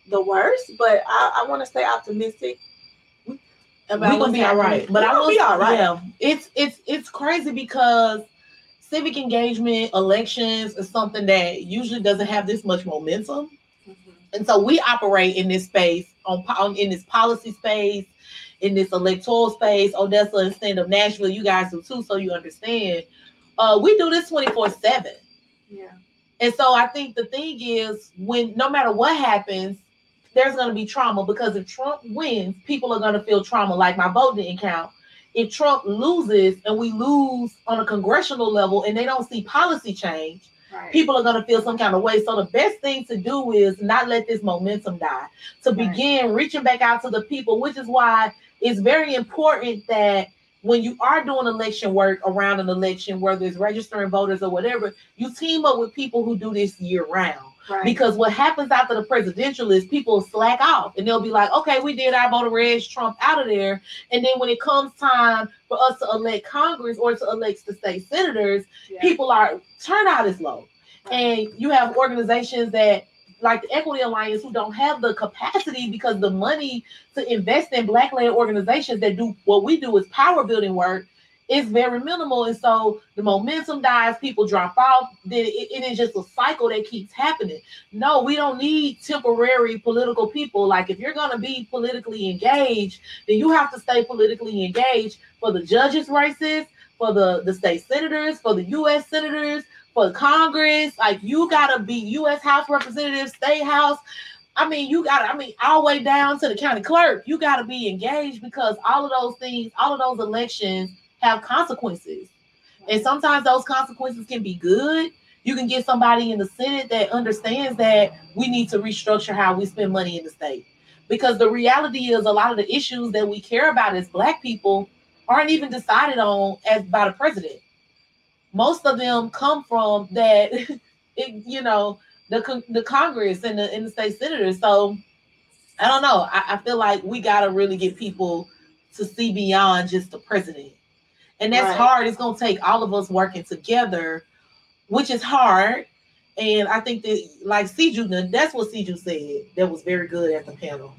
the worst. But I, I want to stay optimistic. We're gonna what's be all right. But We I gonna will be all right. Yeah, it's it's it's crazy because civic engagement, elections is something that usually doesn't have this much momentum. Mhm. And so we operate in this space on po- in this policy space, in this electoral space. Odessa and stand up Nashville, you guys do too, so you understand. Uh, we do this 24-7. Yeah. And so I think the thing is when no matter what happens, there's gonna be trauma because if Trump wins, people are gonna feel trauma. Like my vote didn't count. If Trump loses and we lose on a congressional level and they don't see policy change, Right. people are going to feel some kind of way. So the best thing to do is not let this momentum die. To Right. begin reaching back out to the people, which is why it's very important that when you are doing election work around an election, whether it's registering voters or whatever, you team up with people who do this year round. Right. Because what happens after the presidential is people slack off and they'll be like, okay, we did our voter reg Trump out of there. And then when it comes time for us to elect Congress or to elect the state senators, Yeah. people are turnout is low. And you have organizations that like the Equity Alliance who don't have the capacity because the money to invest in black led organizations that do what we do is power building work is very minimal. And so the momentum dies, people drop off, then it, it is just a cycle that keeps happening. No, we don't need temporary political people. Like if you're gonna be politically engaged, then you have to stay politically engaged for the judges' races, for the, the state senators, for the US senators, for Congress. Like you gotta be US House Representatives, State House. I mean, you gotta, I mean, all the way down to the county clerk, you gotta be engaged because all of those things, all of those elections have consequences. And sometimes those consequences can be good. You can get somebody in the Senate that understands that we need to restructure how we spend money in the state. Because the reality is a lot of the issues that we care about as black people aren't even decided on as by the president. Most of them come from that, it, you know, the the Congress and the and the state senators. So I don't know. I, I feel like we gotta really get people to see beyond just the president. And that's Right. hard. It's gonna take all of us working together, which is hard. And I think that like Siju, that's what Siju said that was very good at the panel.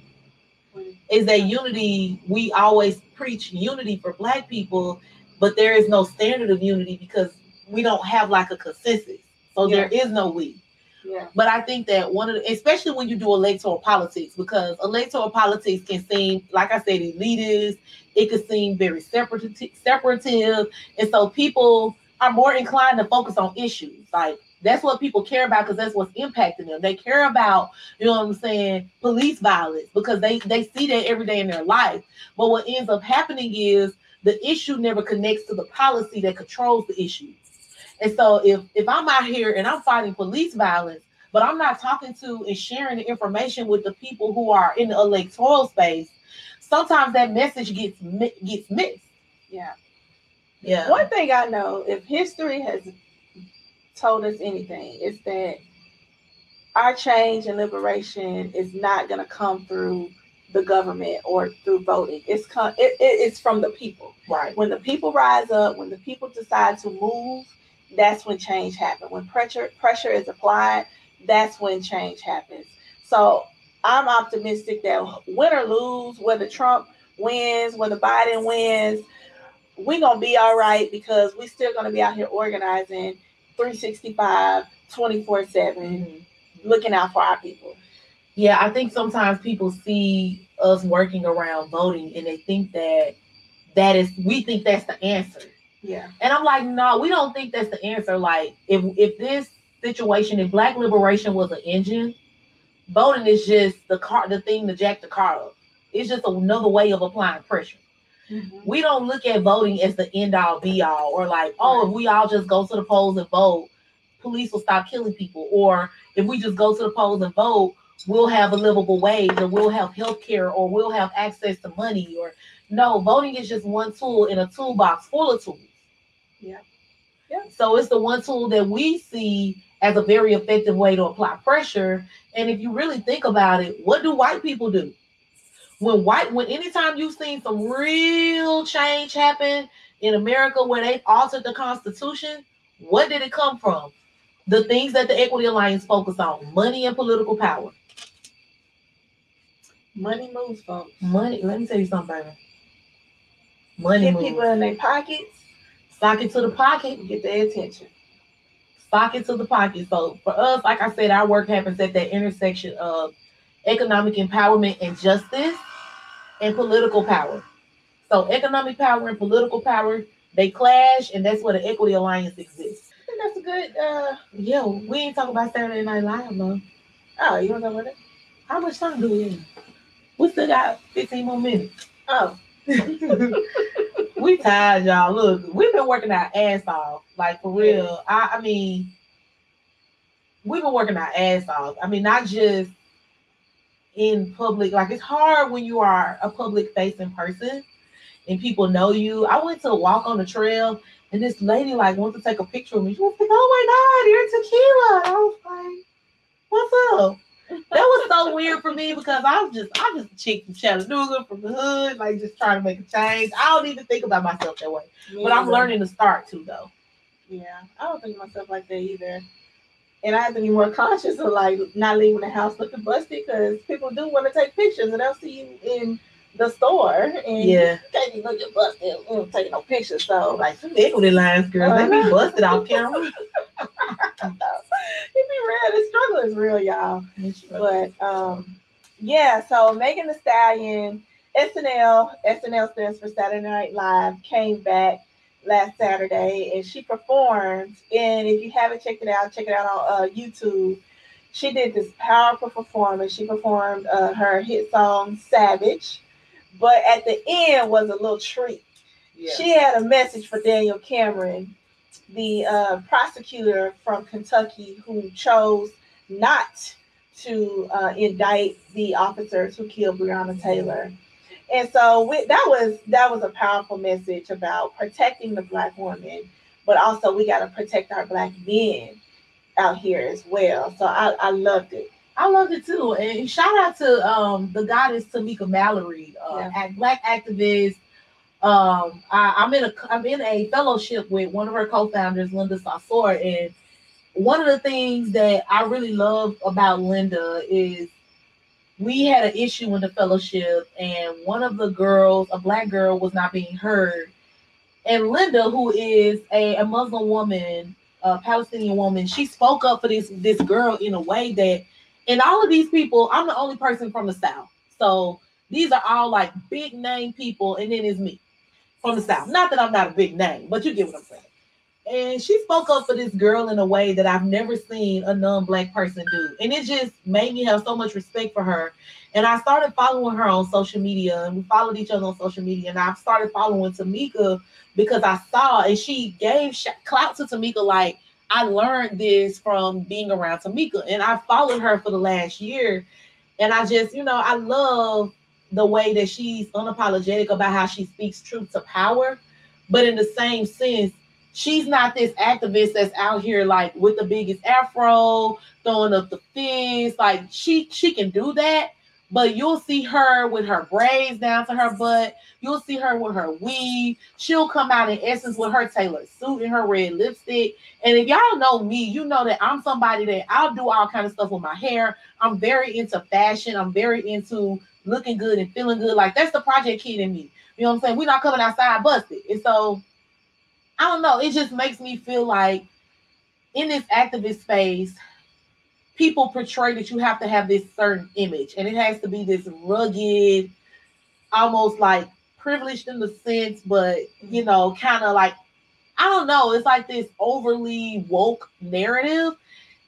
Is that unity? We always preach unity for black people, but there is no standard of unity because we don't have like a consensus. So there is no we. Yeah. But I think that one of the, especially when you do electoral politics, because electoral politics can seem, like I said, elitist. It could seem very separative, separative, and so people are more inclined to focus on issues. Like that's what people care about because that's what's impacting them. They care about, you know what I'm saying, police violence because they they see that every day in their life. But what ends up happening is the issue never connects to the policy that controls the issue. And so if if I'm out here and I'm fighting police violence, but I'm not talking to and sharing the information with the people who are in the electoral space, sometimes that message gets gets missed. Yeah. Yeah. One thing I know, if history has told us anything, is that our change and liberation is not going to come through the government or through voting. It's come, it, it- it's from the people. Right. When the people rise up, when the people decide to move, that's when change happens. When pressure pressure is applied, that's when change happens. So I'm optimistic that win or lose, whether Trump wins, whether Biden wins, we're gonna be all right because we're still gonna be out here organizing 365, 24 7, mm-hmm. looking out for our people. Yeah, I think sometimes people see us working around voting and they think that that is we think that's the answer. Yeah. And I'm like, no, we don't think that's the answer. Like, if if this situation, if black liberation was an engine, voting is just the car, the thing to jack the car up. It's just another way of applying pressure. Mm-hmm. We don't look at voting as the end all be all, or like, oh, if we all just go to the polls and vote, police will stop killing people, or if we just go to the polls and vote, we'll have a livable wage, or we'll have health care, or we'll have access to money, or no, voting is just one tool in a toolbox full of tools. Yeah. Yeah. So it's the one tool that we see as a very effective way to apply pressure. And if you really think about it, what do white people do? When white, when anytime you've seen some real change happen in America where they altered the Constitution, what did it come from? The things that the Equity Alliance focus on: money and political power. Money moves, folks. Money. Let me tell you something, baby. Money Get moves. people in their pockets, Sock it to the pocket. get their attention. Sock it to the pocket. So for us, like I said, our work happens at that intersection of economic empowerment and justice and political power. So economic power and political power, they clash, and that's where the Equity Alliance exists. I think that's a good uh Yeah, we ain't talking about Saturday Night Live, though. oh, you to talk about it? How much time do we have? We still got 15 more minutes. Oh, we tired, y'all. Look, we've been working our ass off. Like for real. I, I mean, we've been working our ass off. I mean, not just in public. Like it's hard when you are a public facing person and people know you. I went to walk on the trail and this lady like wants to take a picture of me. She was like, "Oh my God, you're Tequila!" And I was like, "What's up?" That was so weird for me because I was just I'm just a chick from Chattanooga from the hood, like just trying to make a change. I don't even think about myself that way, me but I'm either. learning to start to though. Yeah, I don't think of myself like that either. And I have to be more conscious of like not leaving the house looking busted because people do want to take pictures and they'll see you in the store and Yeah, you can't be looking busted and taking no pictures. So like like some Equity Alliance, girls, they be busted off camera. it be real. The struggle is real, y'all. But um, yeah. So Megan Thee Stallion, SNL, SNL stands for Saturday Night Live, came back last Saturday and she performed. And if you haven't checked it out, check it out on uh, YouTube. She did this powerful performance. She performed uh, her hit song "Savage," but at the end was a little treat. yeah. She had a message for Daniel Cameron, the uh, prosecutor from Kentucky who chose not to uh, indict the officers who killed Breonna Taylor. And so we, that was that was a powerful message about protecting the black woman, but also we got to protect our black men out here as well. So I, I loved it. I loved it too. And shout out to um the goddess Tamika Mallory, uh, Yeah. black activist. Um, I, I'm in a I'm in a fellowship with one of her co-founders, Linda Sarsour, and one of the things that I really love about Linda is we had an issue in the fellowship, and one of the girls, a black girl, was not being heard. And Linda, who is a, a Muslim woman, a Palestinian woman, she spoke up for this this girl in a way that, and all of these people, I'm the only person from the South. So these are all like big name people, and then it's me from the South. Not that I'm not a big name, but you get what I'm saying. And she spoke up for this girl in a way that I've never seen a non-black person do. And it just made me have so much respect for her. And I started following her on social media, and we followed each other on social media. And I started following Tamika because I saw, and she gave sh- clout to Tamika like, I learned this from being around Tamika, and I followed her for the last year. And I just, you know, I love the way that she's unapologetic about how she speaks truth to power, but in the same sense, she's not this activist that's out here like with the biggest afro, throwing up the fist. Like she she can do that, but you'll see her with her braids down to her butt. You'll see her with her weave. She'll come out in essence with her tailored suit and her red lipstick. And if y'all know me, you know that I'm somebody that I'll do all kind of stuff with my hair. I'm very into fashion. I'm very into looking good and feeling good. Like that's the project kid in me. You know what I'm saying? We're not coming outside busted. And so I don't know. It just makes me feel like in this activist space, people portray that you have to have this certain image, and it has to be this rugged, almost like privileged in the sense, but you know, kind of like I don't know. It's like this overly woke narrative.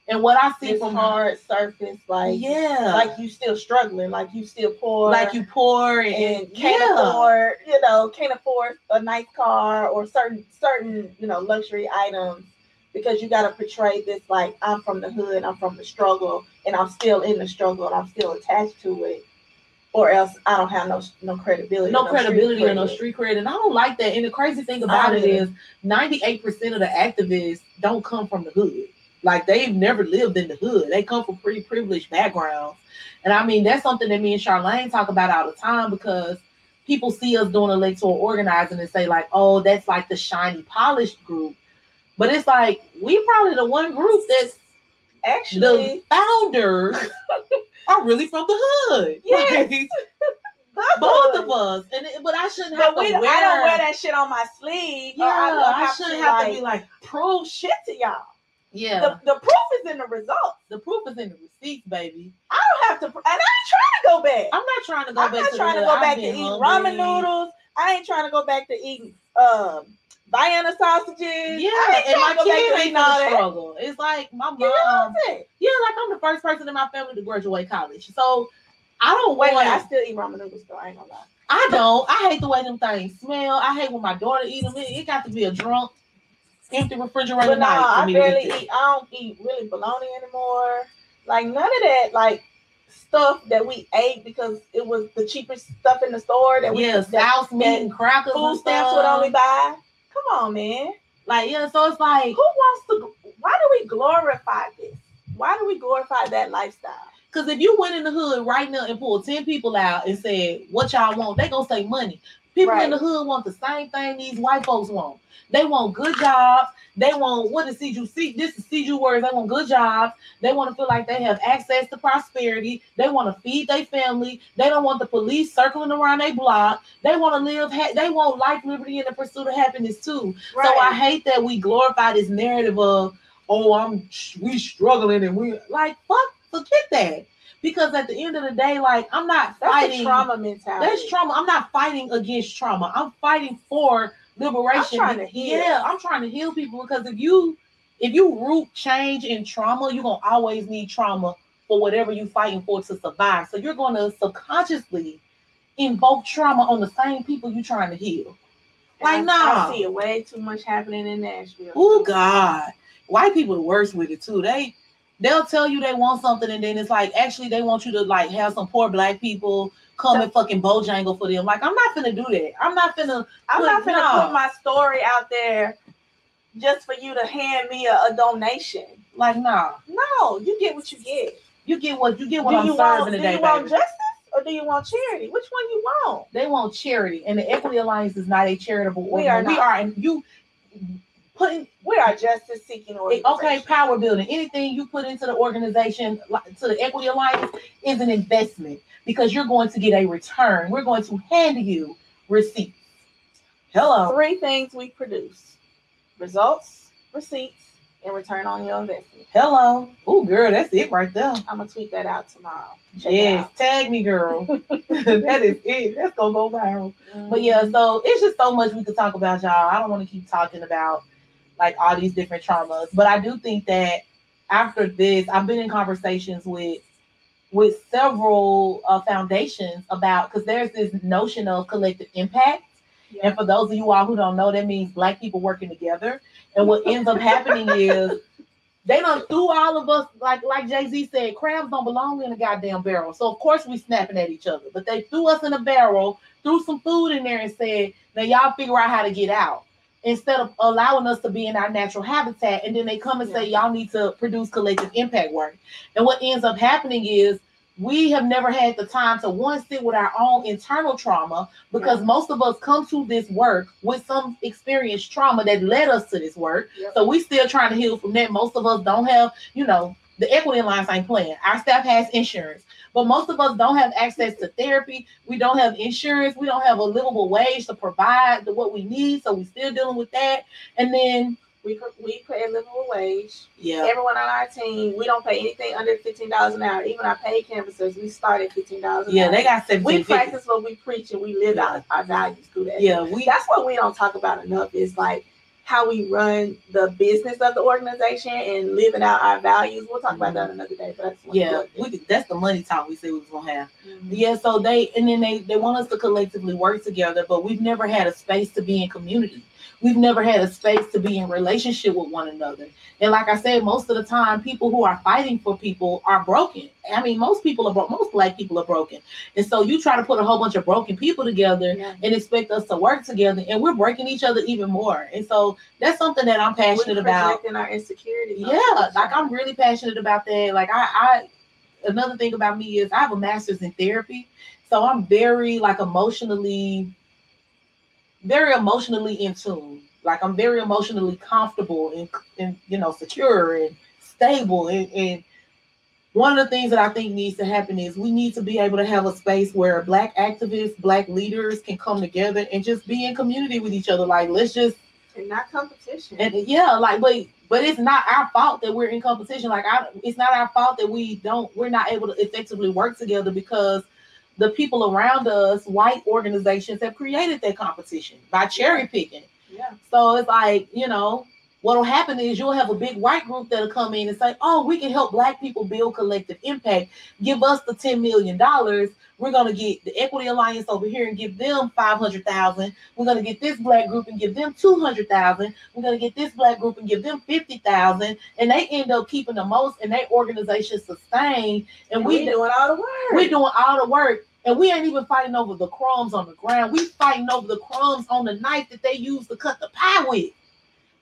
And what I see It's from hard surface, like yeah, like you still struggling, like you still poor, like you poor and, and can't yeah. afford, you know, can't afford a nice car or certain certain, you know, luxury items because you got to portray this like I'm from the hood, I'm from the struggle, and I'm still in the struggle, and I'm still attached to it, or else I don't have no no credibility, no street credibility or no street cred. And I don't like that. And the crazy thing about it is, 98 percent of the activists don't come from the hood. Like they've never lived in the hood. They come from pretty privileged backgrounds. And I mean, that's something that me and Charlane talk about all the time because people see us doing electoral organizing and say, like, oh, that's like the shiny, polished group. But it's like we probably the one group that's Actually, the founders are really from the hood. Yes. Both of us. And it- but I shouldn't have But to we, wear. I don't wear that shit on my sleeve. Yeah, I, I, have shouldn't to, have like, to be like, prove shit to y'all. yeah. The, the proof is in the results. The, proof is in the receipts, baby. I don't have to, and I ain't trying to go back. I'm not trying to go back. I'm not to trying to go back I've to eating hungry. ramen noodles. I ain't trying to go back to eating um Vienna sausages. Yeah, I and my trying to go back kid to ain't eating all gonna that. struggle. It's like my mom. You know yeah, like I'm the first person in my family to graduate college. So I don't Wait, I still eat ramen noodles though. I ain't gonna lie. I don't. I hate the way them things smell. I hate when my daughter eat them. It, it got to be a drunk, empty refrigerator But no, night for I barely eat. I don't eat really bologna anymore. Like none of that, like stuff that we ate because it was the cheapest stuff in the store that we Yeah, that meat and crackers. food and stamps would only buy. Come on, man. Like yeah, so it's like Who wants to? Why do we glorify this? Why do we glorify that lifestyle? Because if you went in the hood right now and pulled 10 people out and said, What y'all want? they going to say money. People Right. in the hood want the same thing these white folks want. They want good jobs. They want what is see. This is CG words. They want good jobs. They want to feel like they have access to prosperity. They want to feed their family. They don't want the police circling around their block. They want to live. Ha- they want life, liberty, and the pursuit of happiness too. So I hate that we glorify this narrative of, oh, I'm we struggling and we like fuck, forget that. Because at the end of the day, like I'm not that's fighting trauma mentality. That's trauma. I'm not fighting against trauma. I'm fighting for liberation. I'm trying to heal. Yeah, I'm trying to heal people because if you if you root change in trauma, you're gonna always need trauma for whatever you're fighting for to survive. So you're gonna subconsciously invoke trauma on the same people you're trying to heal. Like, nah. I see it way too much happening in Nashville. Oh God, white people are worse with it too. They they'll tell you they want something, and then it's like actually they want you to like have some poor black people come and fucking bojangle for them. Like I'm not gonna do that. I'm not gonna. I'm not gonna No. put my story out there just for you to hand me a, a donation. Like nah. No, you get what you get. You get what you get what do I'm you serving want? Do you want baby. justice or do you want charity? Which one you want? They want charity, and the Equity Alliance is not a charitable We are organ. We are, and you putting We are justice seeking organization. okay power building. Anything you put into the organization, to the Equity Alliance, is an investment because you're going to get a return. We're going to hand you receipts. Hello. Three things we produce: results, receipts, and return on your investment. Hello. Oh, girl, that's it right there. I'm gonna tweet that out tomorrow. Check Yes, out. tag me, girl. that is it. That's gonna go viral. But Mhm. yeah, so it's just so much we could talk about, y'all. I don't want to keep talking about like all these different traumas, but I do think that after this, I've been in conversations with with several uh, foundations about because there's this notion of collective impact. Yeah. And for those of you all who don't know, that means black people working together. And what ends up happening is they don't threw all of us like like Jay Z said, crabs don't belong in a goddamn barrel. So of course we snapping at each other, but they threw us in a barrel, threw some food in there, and said, "Now y'all figure out how to get out." Instead of allowing us to be in our natural habitat, and then they come and say, "Y'all need to produce collective impact work." And what ends up happening is we have never had the time to one sit with our own internal trauma because Yeah. most of us come to this work with some experienced trauma that led us to this work. Yep. So we still trying to heal from that. Most of us don't have, you know, the equity alliance ain't playing. Our staff has insurance, but most of us don't have access to therapy. We don't have insurance. We don't have a livable wage to provide the, what we need. So we're still dealing with that. And then We we pay a livable wage. yeah, Everyone on our team, we don't pay anything under fifteen dollars an hour. Even our paid canvassers, we start at fifteen dollars yeah, hour. they got said we practice what we preach and we live out our values through that. Yeah, we That's what we don't talk about enough is like how we run the business of the organization and living out our values. We'll talk about that mm-hmm. another day, but that's yeah, we could- that's the money talk we said we was gonna have. thing. Yeah, so they and then they they want us to collectively work together, but we've never had a space to be in community. We've never had a space to be in relationship with one another. And like I said, most of the time, people who are fighting for people are broken. I mean, most people are broke. Most black people are broken. And so you try to put a whole bunch of broken people together Yeah. and expect us to work together, and we're breaking each other even more. And so that's something that I'm passionate about. projecting our insecurities. on Yeah, like. I'm really passionate about that. Like I, I another thing about me is I have a master's in therapy. So I'm very like emotionally, very emotionally in tune. Like I'm very emotionally comfortable and, and you know, secure and stable. And, and one of the things that I think needs to happen is we need to be able to have a space where black activists, black leaders can come together and just be in community with each other. Like let's just and not competition. and yeah, like, but but it's not our fault that we're in competition. Like, I, it's not our fault that we don't, we're not able to effectively work together because the people around us, white organizations, have created that competition by cherry picking. yeah. So it's like, you know, what'll happen is you'll have a big white group that'll come in and say, "Oh, we can help Black people build collective impact. Give us the ten million dollars. We're gonna get the Equity Alliance over here and give them five hundred thousand. We're gonna get this Black group and give them two hundred thousand. We're gonna get this Black group and give them fifty thousand. And they end up keeping the most, and their organization sustained. And And we we doing all the work. we're doing all the work. And we ain't even fighting over the crumbs on the ground. We fighting over the crumbs on the knife that they use to cut the pie with.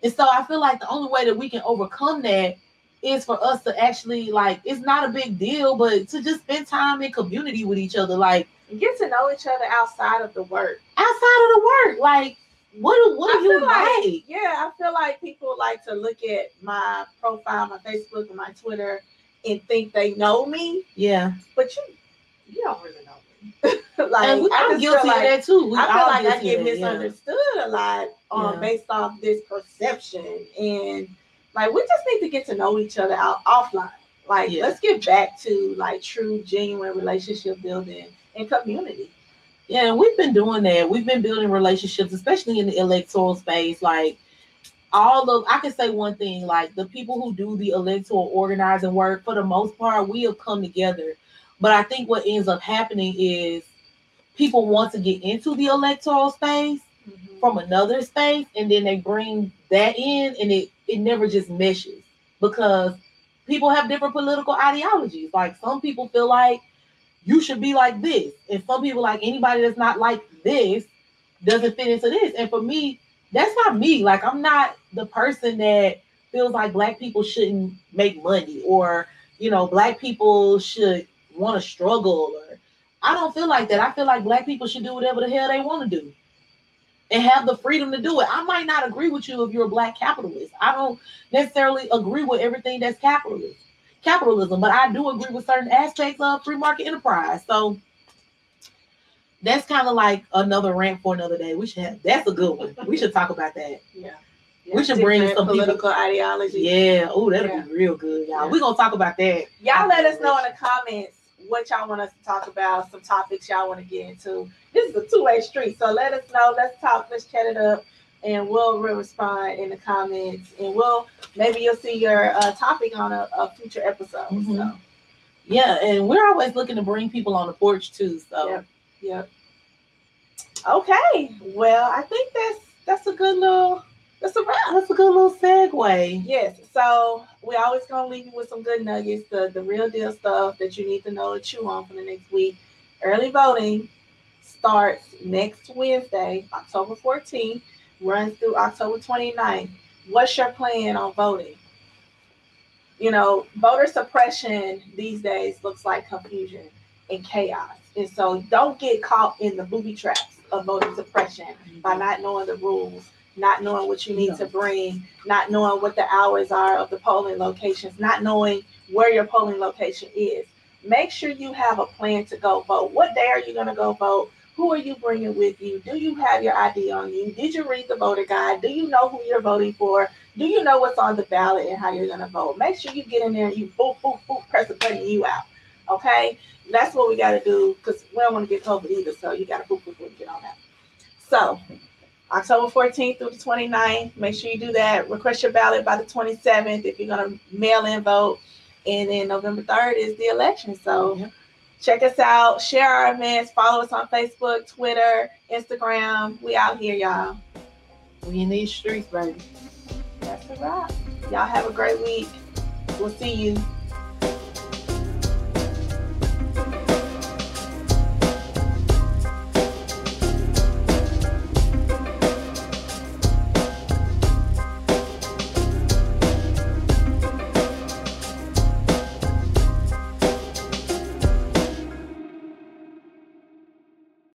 And so I feel like the only way that we can overcome that is for us to actually like it's not a big deal, but to just spend time in community with each other, like get to know each other outside of the work. outside of the work. Like, what do what do you like- like? Yeah, I feel like people like to look at my profile, my Facebook, and my Twitter, and think they know me, Yeah, but you you don't really know. like and we, I I'm guilty like, of that too. We I feel like I get that, yeah. misunderstood a lot um, Yeah. based off this perception, and like we just need to get to know each other out offline. Like Yeah. let's get back to like true, genuine relationship building and community. Yeah, and we've been doing that. We've been building relationships, especially in the electoral space. Like all of, I can say one thing: like the people who do the electoral organizing work, for the most part, we have come together. But I think what ends up happening is people want to get into the electoral space mm-hmm. from another space, and then they bring that in, and it it never just meshes because people have different political ideologies. Like some people feel like you should be like this, and some people like anybody that's not like this doesn't fit into this. And for me, that's not me. Like I'm not the person that feels like black people shouldn't make money or you know black people should want to struggle or I don't feel like that. I feel like black people should do whatever the hell they want to do and have the freedom to do it. I might not agree with you if you're a black capitalist. I don't necessarily agree with everything that's capitalist capitalism, but I do agree with certain aspects of free market enterprise. So that's kind of like another rant for another day. We should have that's a good one. We should talk about that. Yeah. We should bring some people- political ideology. Yeah. Oh, that'll Yeah. be real good, y'all. Yeah. We're gonna talk about that. Y'all let us know in the comments what y'all want us to talk about, some topics y'all want to get into. This is a two-way street, so let us know. Let's talk. Let's chat it up, and we'll respond in the comments. And we'll maybe you'll see your uh, topic on a, a future episode. Mhm. So, Yeah, and we're always looking to bring people on the porch too. So Yep. yep. Okay. Well, I think that's that's a good little that's a wrap. that's a good little segue. Yes. So we always gonna leave you with some good nuggets, the the real deal stuff that you need to know to chew on for the next week. Early voting starts next Wednesday, October 14th, runs through October 29th. What's your plan on voting? You know, voter suppression these days looks like confusion and chaos. And so don't get caught in the booby traps of voter suppression by not knowing the rules, not knowing what you need to bring, not knowing what the hours are of the polling locations, not knowing where your polling location is. Make sure you have a plan to go vote. What day are you going to go vote? Who are you bringing with you? Do you have your ID on you? Did you read the voter guide? Do you know who you're voting for? Do you know what's on the ballot and how you're going to vote? Make sure you get in there and you boop, boop, boop, press the button, you out. Okay? That's what we got to do because we don't want to get COVID either. So you got to boop, boop, boop, get on that. So October 14th through the 29th, make sure you do that. Request your ballot by the 27th if you're going to mail in vote. And then November 3rd is the election. So Yep. check us out, share our events, follow us on Facebook, Twitter, Instagram. We out here, y'all. We in these streets, baby. That's a wrap. Y'all have a great week. We'll see you.